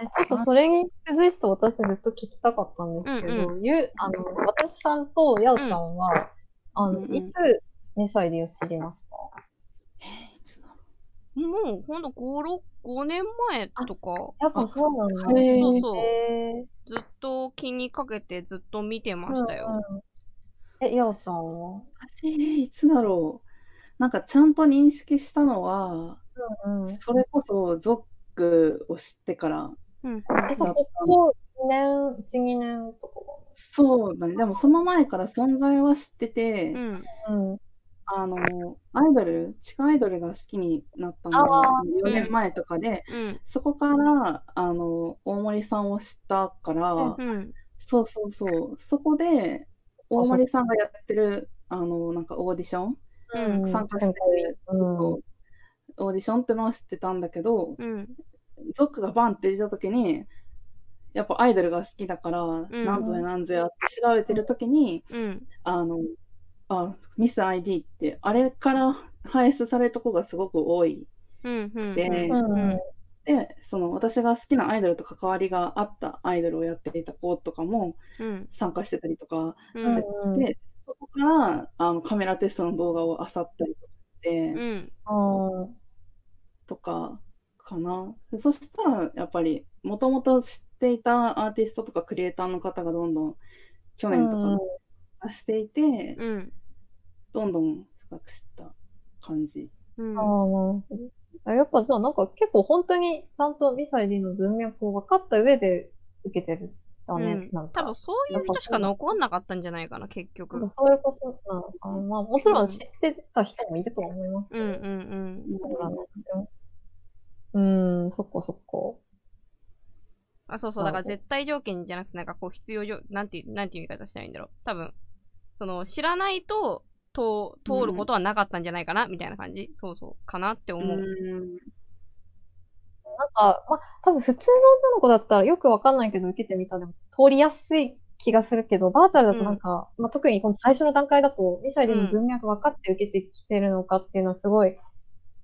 えちょっとそれに付随して私ずっと聞きたかったんですけど、うんゆあの私さんとヤオさんは、あのうんうんいつ2歳でを知りました？いつだもうほんと5、6、5年前とか、やっぱそうなんだ。へーそうそう。へずっと気にかけてずっと見てまーしたよ。うんうんえ、ヤオさんは？私、いつだろう。なんかちゃんと認識したのは、うんうん。それこそゾックを知ってから。うん。え、そう、ここ2年、1、2年とかそうだね。でもその前から存在は知ってて、うん。あの、アイドル、地下アイドルが好きになったのあが4年前とかで、うん。そこから、あの、大森さんを知ったから、うん。そうそうそう、そこで、大森さんがやってる、あの、なんかオーディション、うん参加してる、オーディションってのは知ってたんだけど、うん。ゾックがバンって出た時に、やっぱアイドルが好きだから、んなんぞやなんぞやって調べてる時に、うん。あの、あ、ミス ID って、あれから排出されるとこがすごく多い。うん。うん。でうんうんで、その私が好きなアイドルと関わりがあったアイドルをやっていた子とかもうん。参加してたりとかうん。してうんで、そこからあのカメラテストの動画を漁ったりとかして、うん。うんとかかな。でそしたら、やっぱり、もともと知っていたアーティストとかクリエイターの方がどんどん去年とかも出していて、うん。どんどん深く知った感じ。うん。ああ、なるほど。あやっぱじゃあなんか結構本当にちゃんとミサイ D の文脈を分かった上で受けてるだね。うんなんか多分そういう人しか残んなかったんじゃないかな、結なん局か。そういうことなのかな。まあもちろん知ってた人もいるとは思いますけど。うんうんそうなんですよ。うーん、そっかそっか。あ、そうそう、だから絶対条件じゃなくて、なんかこう必要条、なんていう、なんていう言い方したらいいんだろう。多分、その、知らないと、通、通ることはなかったんじゃないかな、みたいな感じ？そうそう、かなって思う。うんなんか、まあ多分普通の女の子だったらよくわかんないけど受けてみたらでも通りやすい気がするけど、バーチャルだとなんか、まあ特にこの最初の段階だと、ミサイルの文脈分かって受けてきてるのかっていうのはすごい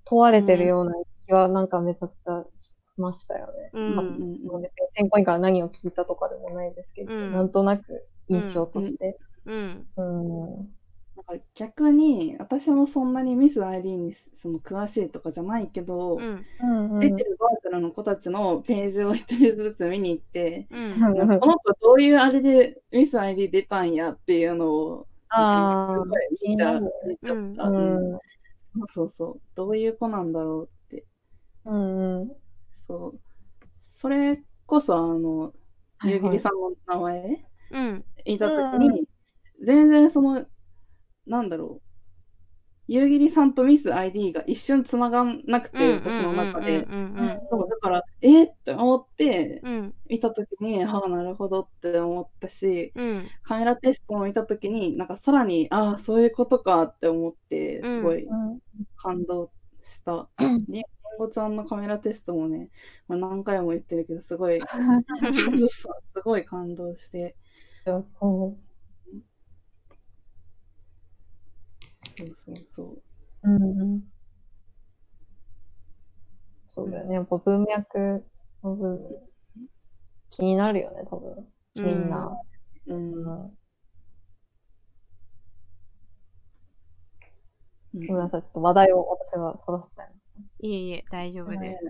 問われてるような気はなんかめちゃくちゃしましたよね。うんまあもう別に先行員から何を聞いたとかでもないですけど、うんなんとなく印象として。うん。うん。なんか逆に、私もそんなにミス ID にその詳しいとかじゃないけど、うん。うん出てるバーチャルの子たちのページを一人ずつ見に行って、うん。この子どういうあれでミス ID 出たんやっていうのを見ちゃった。ううんうそうそう。どういう子なんだろうって。うんうん。そう。それこそ、あの、夕霧さんの名前うん。いたときに、全然その、なんだろう。夕霧さんとミス ID が一瞬つながんなくて、私の中で。うんうんそう、だから、えーって思って、うん。うん。見たときに、ああ、なるほどって思ったし、うん。カメラテストも見たときに、なんかさらに、ああ、そういうことかって思って、すごいうん感動した。うんごちゃんのカメラテストもね、まあ、何回も言ってるけど、すごい、すごい感動して、こそうそうそう。ううんうんそうだよね。やっぱ文脈の部分、気になるよね、多分。みんな。うん。うんうんごめんなさい、ちょっと話題を私がそらしちゃいました。いえいえ、大丈夫です。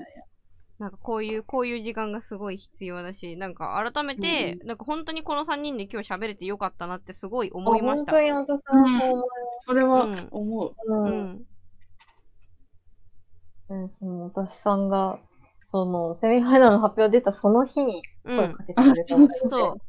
なんかこういう、こういう時間がすごい必要だし、なんか改めて、なんか本当にこの3人で今日喋れてよかったなってすごい思いました。あ本当に私もそう思いそれはう。ん。思う。ます。ううん。ん。ねその私さん。が、その、セミファイナルの発表出たその日にうん声か。けてくれたので、そう。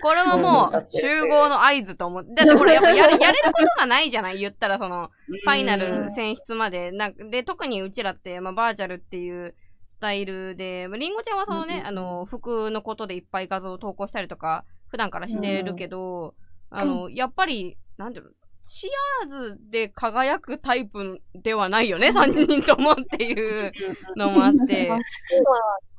これはもう集合の合図と思って。だってこれやっぱやれやれることがないじゃない言ったらその、ファイナル選出まで。なんかで、特にうちらって、まあ、バーチャルっていうスタイルで、まあ、リンゴちゃんはそのね、うんあの、服のことでいっぱい画像を投稿したりとか、普段からしてるけど、あの、やっぱり、なんていうの、チアーズで輝くタイプではないよね、3人ともっていうのもあってまあ。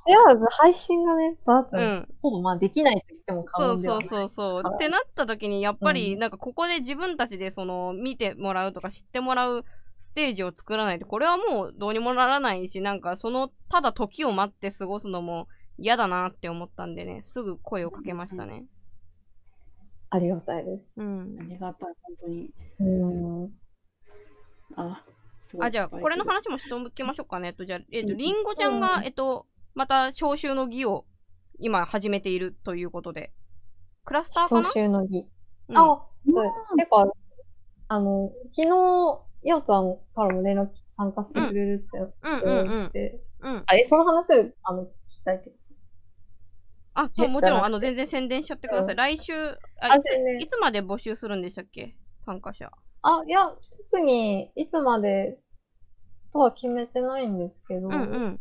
シェアーズ配信がね、バーチャル、うん。ほぼまあできないと言っても過そうそう言ではない。そうそう。からってなった時に、やっぱり、うんなんかここで自分たちでその、見てもらうとか知ってもらうステージを作らないと、これはもうどうにもならないし、なんかその、ただ時を待って過ごすのも嫌だなって思ったんでね、すぐ声をかけましたね。ありがたいです。うんあ。りがたい、本当に。うん。あ、すごいあ、じゃあ、これの話もしておきましょうかね。えっと、じゃあ、えっと、うんりんごちゃんが、うんえっと、また招集の儀を今始めているということで。クラスターか招な集の儀。うんあ、そうです。てか、あの、昨日、やおちゃんからも連絡参加してくれるってうんうんうん来。て、うん。あ、え、その話を、あの、聞きたいってこあ、そう、えもちろん、あの、全然宣伝しちゃってください。うん来週、ああいつ全然いつまで募集するんでしたっけ？参加者。とあ、いや、特に、いつまでとは決めてないんですけど、うんうん。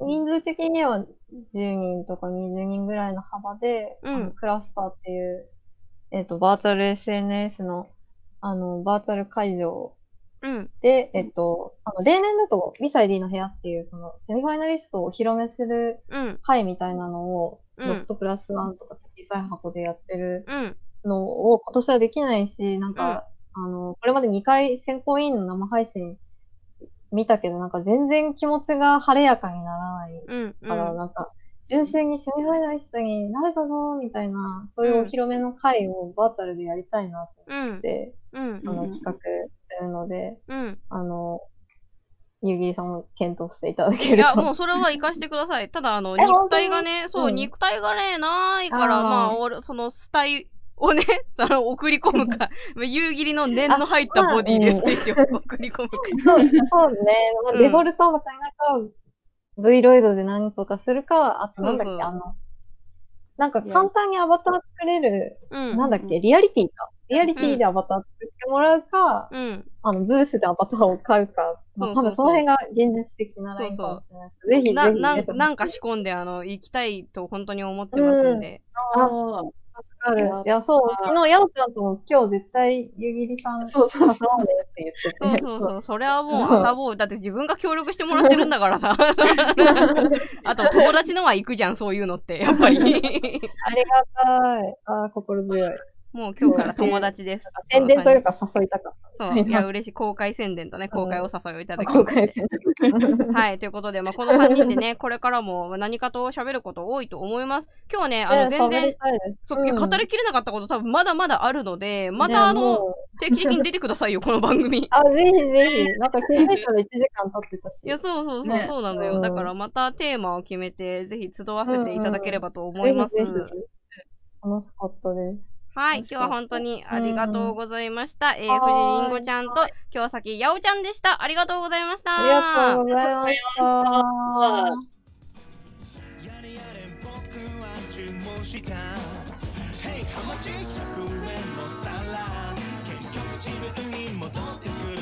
人数的には10人とか20人ぐらいの幅で、うんクラスターっていう、えっ、と、バーチャル SNS の、あの、バーチャル会場うん。で、えっと、あの、例年だと、ミサイ D の部屋っていう、その、セミファイナリストをお披露目するうん。会みたいなのを、うんロフトプラスワンとか小さい箱でやってるうん。のを今年はできないし、なんか、あの、これまで2回選考委員の生配信見たけど、なんか全然気持ちが晴れやかにならないうん。うから、ん。なんか、純粋にセミファイナリストになれたぞみたいな、そういうお披露目の会をバーチャルでやりたいなとうん思っ。て、うん。あの、うん企画してるので、うん。あの、ゆうぎりさんも検討していただけると。いや、もうそれは活かしてください。ただ、あの、え肉体がね、そう、うん肉体がね、ないから、あーまあ、俺、その、スタイをね、その、送り込むか、夕霧の念の入ったボディですって送り込むか。そう、そうね。デフォルトみたいなか、V ロイドで何とかするか、あとなんだっけ、そうそうあの、なんか簡単にアバター作れる、うん。なんだっけ、リアリティか。リアリティでアバター作ってもらうか、うん。あの、ブースでアバターを買うか、まあ、そうそうそう多分その辺が現実的なラインかもしれないですけど、ぜひ、な、ぜひなんか仕込んで、あの、行きたいと本当に思ってますんで。かる。いや、そう、昨日、やおちゃんとも今日絶対、ゆぎりさん、そうそう誘おうねって言ってて。そうそうそう。それはもう、そうあたぼう。だって自分が協力してもらってるんだからさ。あと、友達のは行くじゃん、そういうのって。やっぱり。ありがたい。あー心強い。もう今日から友達です。宣伝というか誘いたかった。そう。いや、嬉しい。公開宣伝とね、公開お誘いをいただき公ま開宣伝。はい。ということで、まあ、この3人でね、これからも何かと喋ること多いと思います。今日はね、あの、全然。そう、語りきれなかったこと多分まだまだあるので、まねたあの、定期的に出てくださいよ、この番組。あ、ぜひぜひ。なんか気づいたら1時間経ってたし。いや、そうそうそう、ねそうなんだよ。うんだからまたテーマを決めて、ぜひ集わせていただければと思います。楽しかったです。はい、今日は本当にありがとうございました。えー、藤井りんごちゃんと京崎やおちゃんでした。ありがとうございました。ありがとうございました。やれやれ僕は注文した Hey ハマチ100円の皿結局自分に戻ってくる